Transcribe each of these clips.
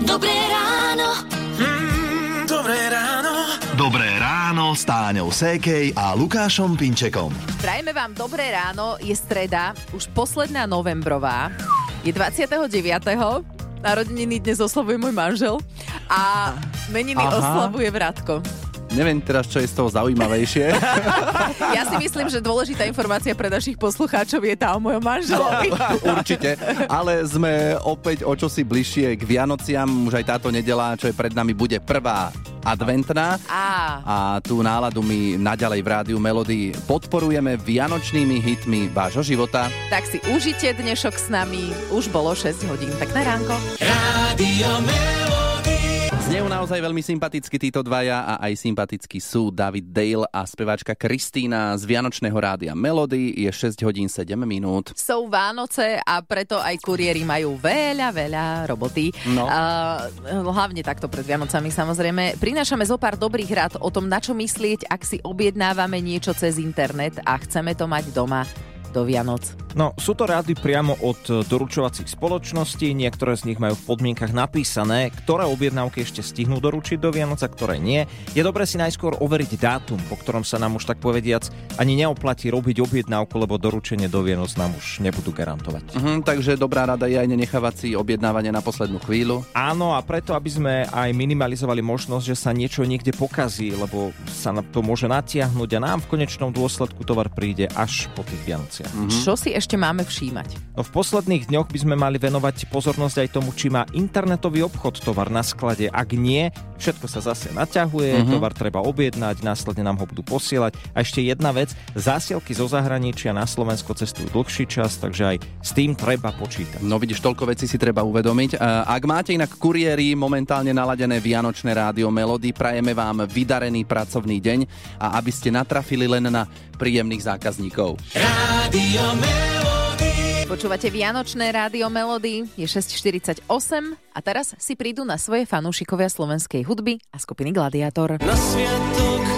Dobré ráno. Mm, dobré ráno. Dobré ráno s Táňou Sékej a Lukášom Pinčekom. Prajeme vám dobré ráno, je streda, už posledná novembrová, je 29. Narodeniny dnes oslavuje môj manžel a meniny Aha. oslavuje Vratko. Neviem teraz, čo je z toho zaujímavejšie. Ja si myslím, že dôležitá informácia pre našich poslucháčov je tá o mojom manželovi. Určite. Ale sme opäť o čosi bližšie k Vianociam. Už aj táto nedela, čo je pred nami, bude prvá adventná. Á, A tú náladu my naďalej v Rádiu Melody podporujeme vianočnými hitmi vášho života. tak si užite dnešok s nami. Už bolo 6 hodín. Pekné ránko. Rádio Melody. Znejú naozaj veľmi sympaticky títo dvaja a aj sympatickí sú David Dale a speváčka Kristýna z Vianočného rádia Melody. Je 6 hodín 7 minút. Sú Vánoce a preto aj kuriéri majú veľa, veľa roboty. No. Uh, hlavne takto pred Vianocami samozrejme. Prinášame zo pár dobrých rád o tom, na čo myslieť, ak si objednávame niečo cez internet a chceme to mať doma do Vianoc. No, sú to rády priamo od e, doručovacích spoločností, niektoré z nich majú v podmienkach napísané, ktoré objednávky ešte stihnú doručiť do Vianoca, ktoré nie. Je dobré si najskôr overiť dátum, po ktorom sa nám už tak povediac ani neoplatí robiť objednávku, lebo doručenie do Vianoc nám už nebudú garantovať. Mhm, takže dobrá rada je aj nenechávať si objednávanie na poslednú chvíľu. Áno, a preto, aby sme aj minimalizovali možnosť, že sa niečo niekde pokazí, lebo sa na to môže natiahnuť a nám v konečnom dôsledku tovar príde až po tých Vianociach. Čo si ešte máme všímať? No v posledných dňoch by sme mali venovať pozornosť aj tomu, či má internetový obchod tovar na sklade. Ak nie, všetko sa zase naťahuje, Mhm. tovar treba objednať, následne nám ho budú posielať. A ešte jedna vec, zásielky zo zahraničia na Slovensko cestujú dlhší čas, takže aj s tým treba počítať. No vidíš, toľko vecí si treba uvedomiť. Ak máte inak kuriéri momentálne naladené Vianočné rádio Melody, prajeme vám vydarený pracovný deň a aby ste natrafili len na príjemných zákazníkov. Rádio Melody. Počúvate Vianočné rádio Melody, je 6.48 a teraz si prídu na svoje fanúšikovia slovenskej hudby a skupiny Gladiator. Na sviatok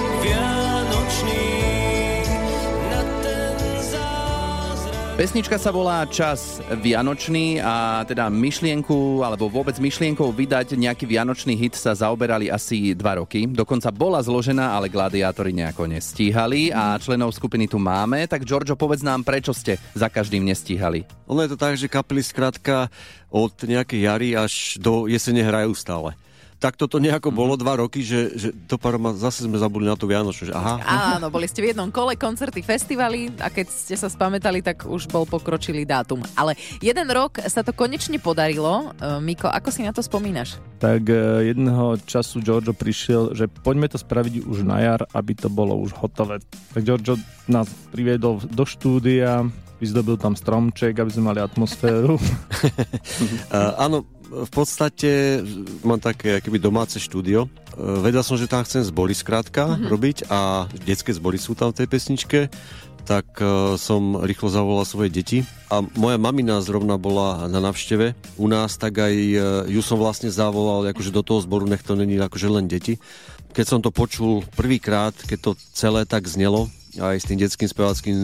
Pesnička sa volá Čas Vianočný a teda myšlienku, alebo vôbec myšlienkou vydať nejaký Vianočný hit sa zaoberali asi dva roky. Dokonca bola zložená, ale gladiátori nejako nestíhali a členov skupiny tu máme. Tak Giorgio, povedz nám, prečo ste za každým nestíhali. Ono je to tak, že kapely skrátka od nejakej jary až do jesene hrajú stále. Tak toto nejako bolo dva roky, že, že do pár ma zase sme zabudli na tú Vianočnú, že aha, Áno, boli ste v jednom kole, koncerty, festivaly a keď ste sa spamätali, tak už bol pokročilý dátum. Ale jeden rok sa to konečne podarilo. E, Miko, ako si na to spomínaš? tak e, jedného času Giorgio prišiel, že poďme to spraviť už na jar, aby to bolo už hotové. Tak Giorgio nás priviedol do štúdia, vyzdobil tam stromček, aby sme mali atmosféru. Uh, áno, v podstate mám také keby domáce štúdio. Uh, vedel som, že tam chcem zbory skrátka robiť a detské zbory sú tam v tej pesničke tak uh, som rýchlo zavolal svoje deti a moja mamina zrovna bola na návšteve u nás, tak aj uh, ju som vlastne zavolal akože do toho zboru, nech to není akože len deti. Keď som to počul prvýkrát, keď to celé tak znelo, aj s tým detským spevackým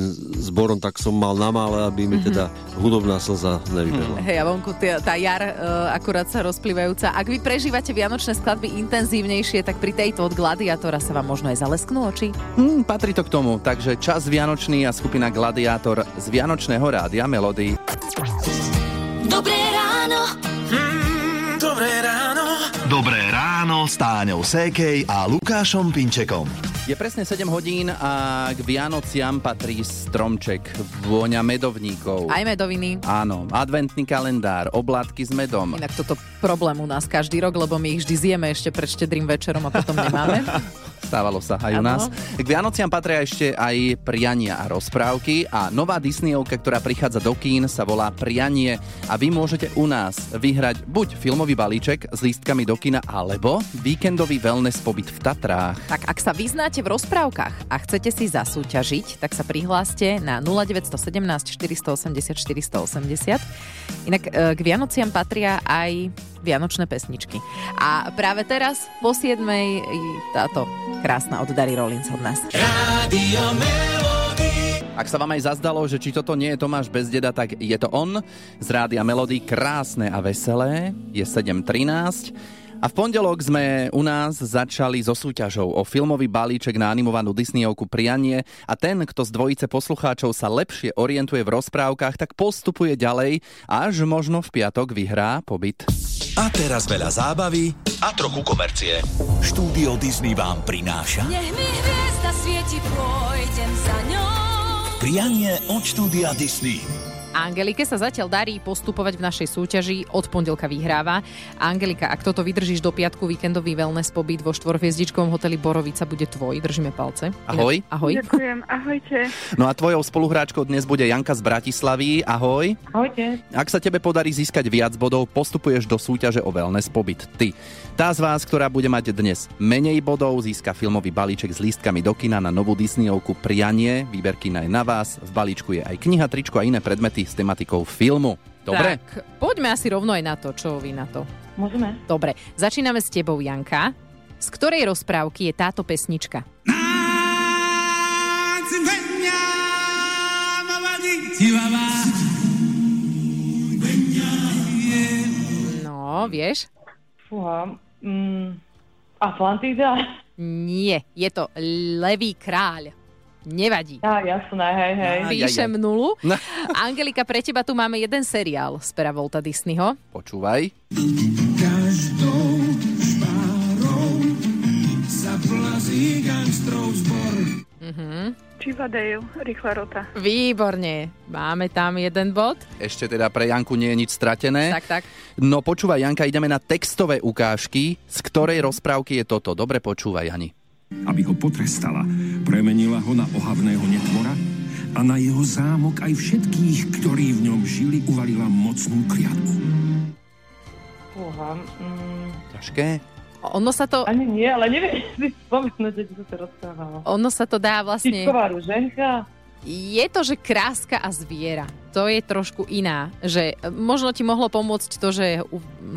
zborom, tak som mal na mále, aby mi teda hudobná slza nevybehla. Hej, a vonku tá, tá jar e, akurát sa rozplývajúca. Ak vy prežívate vianočné skladby intenzívnejšie, tak pri tejto od Gladiatora sa vám možno aj zalesknú oči. Hm, patrí to k tomu, takže čas Vianočný a skupina Gladiátor z Vianočného rádia Melody. Dobré ráno. Mm, dobré ráno. Dobré ráno s Táňou Sékej a Lukášom Pinčekom. Je presne 7 hodín a k Vianociam patrí stromček, vôňa medovníkov. Aj medoviny. Áno, adventný kalendár, oblátky s medom. Inak toto problém u nás každý rok, lebo my ich vždy zjeme ešte pred štedrým večerom a potom nemáme. Stávalo sa aj u nás. K Vianociam patria ešte aj priania a rozprávky a nová Disneyovka, ktorá prichádza do kín, sa volá Prianie a vy môžete u nás vyhrať buď filmový balíček s lístkami do kina, alebo víkendový wellness pobyt v Tatrách. Tak ak sa vyznáte v rozprávkach a chcete si zasúťažiť, tak sa prihláste na 0917 480 480. Inak e, k Vianociam patria aj vianočné pesničky. A práve teraz, po 7. táto krásna od Dary Rollins od nás. Rádio Melody. Ak sa vám aj zazdalo, že či toto nie je Tomáš Bezdeda, tak je to on z Rádia Melody, krásne a veselé, je 7.13. A v pondelok sme u nás začali so súťažou o filmový balíček na animovanú Disneyovku Prianie a ten, kto z dvojice poslucháčov sa lepšie orientuje v rozprávkach, tak postupuje ďalej, až možno v piatok vyhrá pobyt. A teraz veľa zábavy a trochu komercie. Štúdio Disney vám prináša Nech mi hviezda svieti, pôjdem za ňou. prianie od štúdia Disney. Angelike sa zatiaľ darí postupovať v našej súťaži, od pondelka vyhráva. Angelika, ak toto vydržíš do piatku, víkendový wellness pobyt vo štvorhviezdičkovom hoteli Borovica bude tvoj. Držíme palce. Ahoj. Inak, ahoj. Ďakujem, ahojte. No a tvojou spoluhráčkou dnes bude Janka z Bratislavy. Ahoj. Ahojte. Ak sa tebe podarí získať viac bodov, postupuješ do súťaže o wellness pobyt. Ty. Tá z vás, ktorá bude mať dnes menej bodov, získa filmový balíček s lístkami do kina na novú Disneyovku Prianie. Výber kina je na vás. V balíčku je aj kniha, tričko a iné predmety s tematikou filmu. Dobre? Tak, poďme asi rovno aj na to, čo vy na to. Môžeme? Dobre, začíname s tebou, Janka. Z ktorej rozprávky je táto pesnička? No, vieš? Fúha. Mm, Atlantida? Nie, je to Levý kráľ. Nevadí. Á, jasné, hej, hej. Aj, Píšem aj. nulu. No. Angelika, pre teba tu máme jeden seriál z pera Volta Disneyho. Počúvaj. Chivadale, rýchla rota. Výborne. Máme tam jeden bod. Ešte teda pre Janku nie je nič stratené. Tak, tak. No počúvaj, Janka, ideme na textové ukážky, z ktorej rozprávky je toto. Dobre počúvaj, Jani. Aby ho potrestala. Premenila ho na ohavného netvora a na jeho zámok aj všetkých, ktorí v ňom žili, uvalila mocnú kliatbu. Fúha. Mm, Ťažké? Ono sa to, ani nie, ale neviem si spomenúť, sa to rozprávalo. ono sa to dá vlastne... Tisková ruženka? Je to, že kráska a zviera. To je trošku iná. Že možno ti mohlo pomôcť to, že,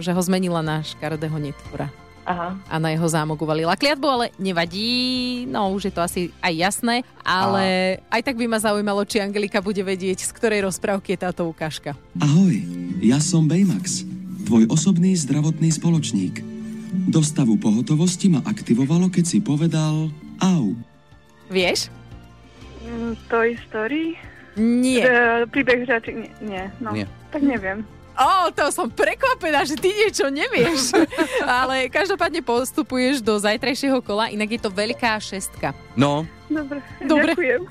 že ho zmenila na škaredého netvora Aha. a na jeho zámok uvalila kliatbu, ale nevadí, no už je to asi aj jasné, ale aj tak by ma zaujímalo, či Angelika bude vedieť, z ktorej rozprávky je táto ukážka. Ahoj, ja som Baymax, tvoj osobný zdravotný spoločník. Do stavu pohotovosti ma aktivovalo, keď si povedal au. Vieš? Mm, Toy Story? Nie. E, príbeh hráčik? Nie, nie, no. Nie. Tak neviem. Ó, to som prekvapená, že ty niečo nevieš. Ale každopádne postupuješ do zajtrajšieho kola, inak je to veľká šestka. No, Dobre, Dobre. ďakujem.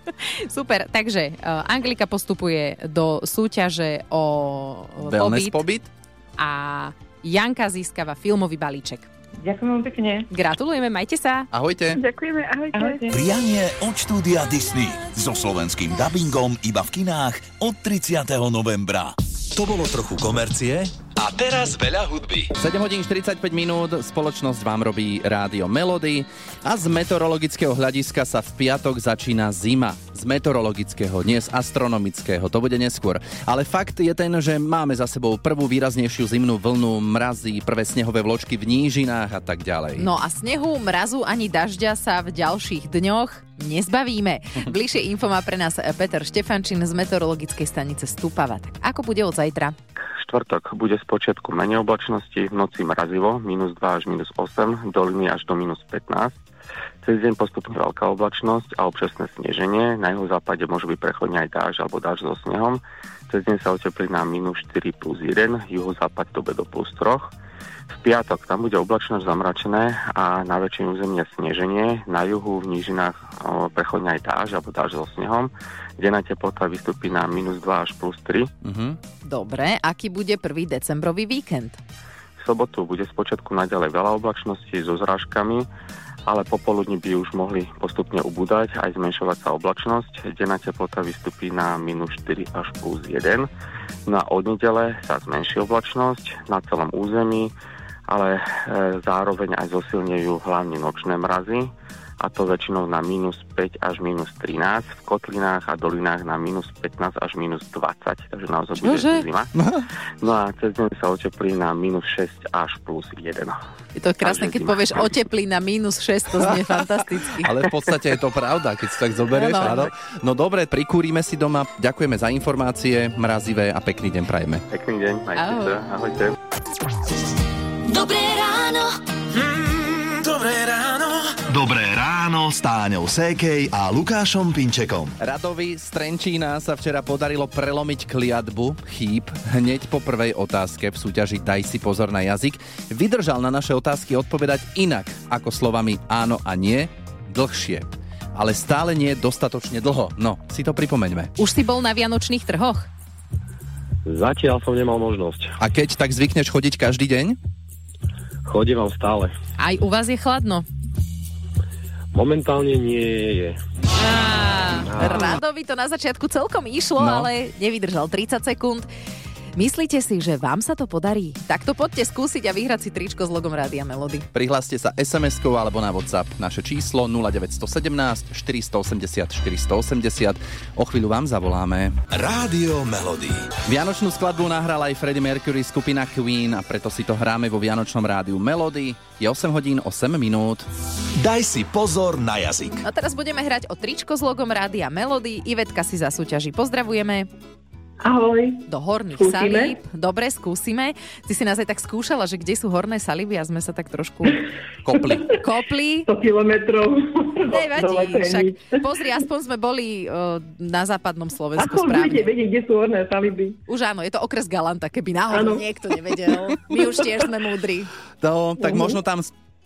Super, takže uh, Anglika postupuje do súťaže o o wellness pobyt pobyt. a Janka získava filmový balíček. Ďakujem vám pekne. Gratulujeme, majte sa. Ahojte. Ďakujeme, ahojte. ahojte. Prianie od štúdia Disney. So slovenským dubbingom iba v kinách od 30. novembra. To bolo trochu komercie a teraz veľa hudby. 7 hodín 45 minút, spoločnosť vám robí rádio Melody a z meteorologického hľadiska sa v piatok začína zima. Z meteorologického, nie z astronomického, to bude neskôr. Ale fakt je ten, že máme za sebou prvú výraznejšiu zimnú vlnu, mrazí, prvé snehové vločky v nížinách a tak ďalej. No a snehu, mrazu ani dažďa sa v ďalších dňoch nezbavíme. Bližšie info má pre nás Peter Štefančín z meteorologickej stanice Stupava. Tak ako bude od zajtra? Štvrtok bude z počiatku menej oblačnosti, v noci mrazivo, minus 2 až minus 8, doliny až do minus 15. Cez deň postupne veľká oblačnosť a občasné sneženie. Na jeho západe môže byť prechodne aj dáž alebo dáž so snehom. Cez deň sa oteplí na minus 4 plus 1, juhozápad dobe do plus 3. V piatok tam bude oblačnosť zamračené a na väčšinu územia sneženie. Na juhu v nížinách prechodne aj dáž alebo dáž so snehom. Denná teplota vystúpi na minus 2 až plus 3. Uh-huh. Dobre, aký bude prvý decembrový víkend? V sobotu bude spočiatku naďalej veľa oblačnosti so zrážkami, ale popoludní by už mohli postupne ubúdať aj zmenšovať sa oblačnosť. Denná teplota vystupí na minus 4 až plus 1. No a od nedele sa zmenší oblačnosť na celom území, ale e, zároveň aj zosilnejú hlavne nočné mrazy a to väčšinou na minus 5 až minus 13, v kotlinách a dolinách na minus 15 až minus 20, takže naozaj bude Čože? zima. No a cez deň sa oteplí na minus 6 až plus 1. Je to krásne, keď zima. povieš oteplí na minus 6, to znie fantasticky. Ale v podstate je to pravda, keď si tak zoberieš, Áno. No dobre, prikúrime si doma, ďakujeme za informácie, mrazivé a pekný deň prajeme. Pekný deň, majte Ahoj. sa, ahojte. Dobré ráno. Dobré ráno. Dobré ráno s Táňou Sékej a Lukášom Pinčekom. Radovi z Trenčína sa včera podarilo prelomiť kliatbu chýb hneď po prvej otázke v súťaži Daj si pozor na jazyk. Vydržal na naše otázky odpovedať inak ako slovami áno a nie, dlhšie. Ale stále nie dostatočne dlho. No, si to pripomeňme. Už si bol na vianočných trhoch? Zatiaľ som nemal možnosť. A keď tak zvykneš chodiť každý deň? Chodím vám stále. Aj u vás je chladno? Momentálne nie je. Á, Radovi to na začiatku celkom išlo, No. ale nevydržal 30 sekúnd. Myslíte si, že vám sa to podarí? Tak to poďte skúsiť a vyhrať si tričko s logom Rádia Melody. Prihláste sa SMS-kou alebo na WhatsApp. Naše číslo 0917 480 480. O chvíľu vám zavoláme. Rádio Melody. Vianočnú skladbu nahral aj Freddie Mercury skupina Queen a preto si to hráme vo Vianočnom rádiu Melody. Je 8 hodín 8 minút. Daj si pozor na jazyk. A teraz budeme hrať o tričko s logom Rádia Melody. Ivetka si zasúťaží. Pozdravujeme. Ahoj. Do horných Skúsime? salíb. Dobre, skúsime. Ty si nás aj tak skúšala, že kde sú horné saliby a sme sa tak trošku Kopli. kopli. 100 kilometrov. Nevadí, však pozri, aspoň sme boli uh, na západnom Slovensku Aspoň správne. budete vedieť, kde sú horné saliby. Už áno, je to okres Galanta, keby náhodou Áno. niekto nevedel. My už tiež sme múdri. No, tak Mhm. možno tam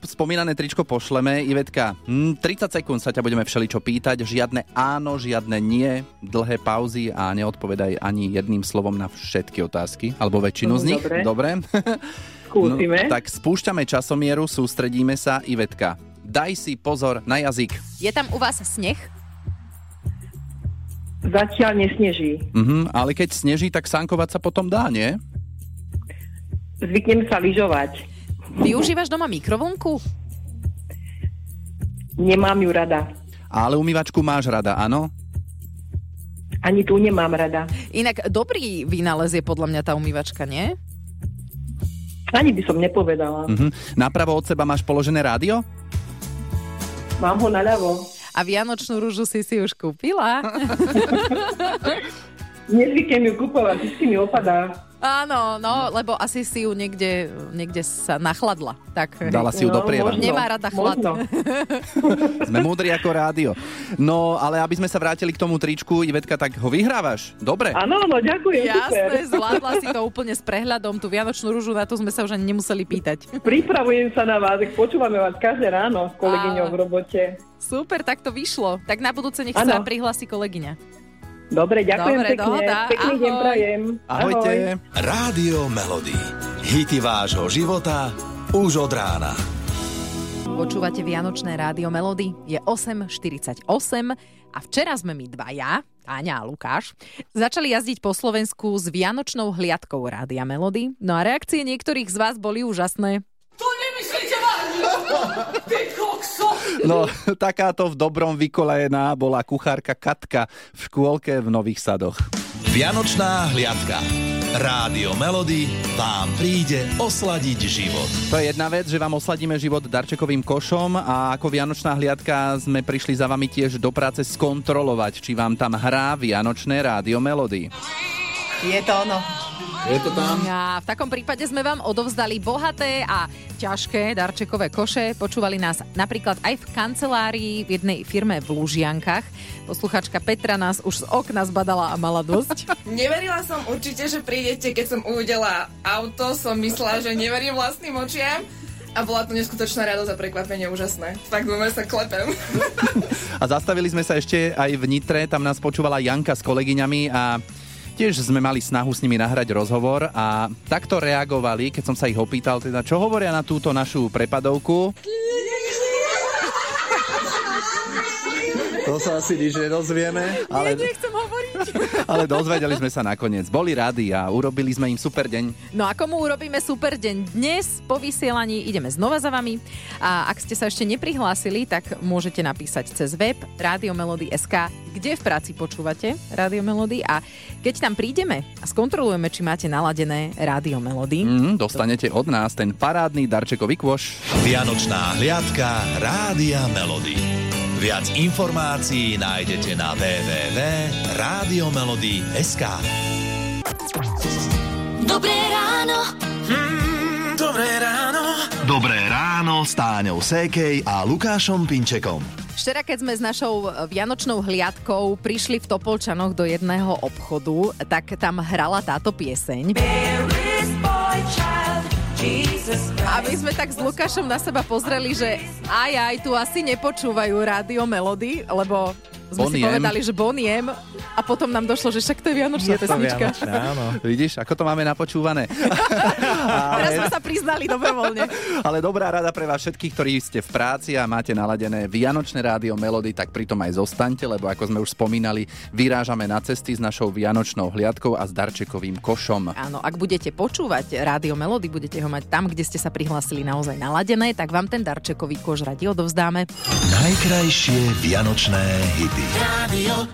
spomínané tričko pošleme. Ivetka, hm, 30 sekúnd sa ťa budeme všeličo pýtať. Žiadne áno, žiadne nie, dlhé pauzy a neodpovedaj ani jedným slovom na všetky otázky, alebo väčšinu z nich. Dobre. Dobre? Skúsime. No, tak spúšťame časomieru, sústredíme sa. Ivetka, daj si pozor na jazyk. Je tam u vás sneh? Zatiaľ nesneží. Mhm, ale keď sneží, tak sankovať sa potom dá, nie? Zvyknem sa lyžovať. Využívaš doma mikrovlnku? Nemám ju rada. Ale umývačku máš rada, áno? Ani tu nemám rada. Inak dobrý vynález je podľa mňa tá umývačka, nie? Ani by som nepovedala. Mhm. Napravo od seba máš položené rádio? Mám ho naľavo. A vianočnú rúžu si si už kúpila? Nezvyknem ju kupovať, vždy mi opadá. Áno, no, lebo asi si ju niekde, niekde sa nachladla. Tak, Dala si ju do prievaru. Nemá rada chlad. Možno. Sme múdri ako rádio. No, ale aby sme sa vrátili k tomu tričku, Ivetka, tak ho vyhrávaš. Dobre. Áno, no ďakujem, Jasné, super. zvládla si to úplne s prehľadom. Tú vianočnú rúžu, na to sme sa už ani nemuseli pýtať. Pripravujem sa na vás, počúvame vás každé ráno s kolegyňou v robote. Super, tak to vyšlo. Tak na budúce nech Áno. sa prihlási kolegyňa. Dobre, ďakujem Dobre, pekne. dohoda. Pekný deň Ahoj. prajem. Ahojte. Rádio Melody. Hity vášho života už od rána. Počúvate Vianočné rádio Melody. Je 8.48 a včera sme my dvaja, Táňa a Lukáš, začali jazdiť po Slovensku s vianočnou hliadkou Rádia Melody. No a reakcie niektorých z vás boli úžasné. No, takáto v dobrom vykolajená bola kuchárka Katka v škôlke v Nových Sadoch. Vianočná hliadka. Rádio Melody vám príde osladiť život. To je jedna vec, že vám osladíme život darčekovým košom a ako Vianočná hliadka sme prišli za vami tiež do práce skontrolovať, či vám tam hrá Vianočné rádio Melody. Je to ono. Je to tam? A v takom prípade sme vám odovzdali bohaté a ťažké darčekové koše. Počúvali nás napríklad aj v kancelárii v jednej firme v Lužiankach. Posluchačka Petra nás už z okna zbadala a mala dosť. Neverila som určite, že prídete, keď som uvidela auto, som myslela, že neverím vlastným očiam. A bola to neskutočná radosť a prekvapenie úžasné. Fakt doma sa klepem. A zastavili sme sa ešte aj v Nitre, tam nás počúvala Janka s kolegyňami a tiež sme mali snahu s nimi nahrať rozhovor a takto reagovali, keď som sa ich opýtal, teda čo hovoria na túto našu prepadovku. To sa asi nič nedozvieme, ale... Nechcem hovoriť. Ale dozvedeli sme sa nakoniec. Boli radi a urobili sme im super deň. No a komu urobíme super deň dnes po vysielaní, ideme znova za vami. A ak ste sa ešte neprihlásili, tak môžete napísať cez web radiomelody.sk, kde v práci počúvate Rádio Melody a keď tam prídeme a skontrolujeme, či máte naladené Rádio Melody. Mm, dostanete od nás ten parádny darčekový kôš. Vianočná hliadka Rádia Melody. Viac informácií nájdete na www.radiomelody.sk Dobré ráno. Mm, dobré ráno. Dobré ráno s Táňou Sékej a Lukášom Pinčekom. Včera, keď sme s našou vianočnou hliadkou prišli v Topolčanoch do jedného obchodu, tak tam hrala táto pieseň. A my sme tak s Lukášom na seba pozreli, že aj aj tu asi nepočúvajú rádio Melody, lebo sme si Boniem. povedali, že Boniem a potom nám došlo, že však to je vianočná pesnička. áno. Vidíš, ako to máme napočúvané. Teraz sme sa priznali dobrovoľne. Ale dobrá rada pre vás všetkých, ktorí ste v práci a máte naladené Vianočné rádio Melody, tak pritom aj zostaňte, lebo ako sme už spomínali, vyrážame na cesty s našou Vianočnou hliadkou a s darčekovým košom. Áno, ak budete počúvať rádio Melody, budete ho mať tam, kde ste sa prihlásili naozaj naladené, tak vám ten darčekový kož radi odovzdáme. Najkrajšie vianočné hity. Radio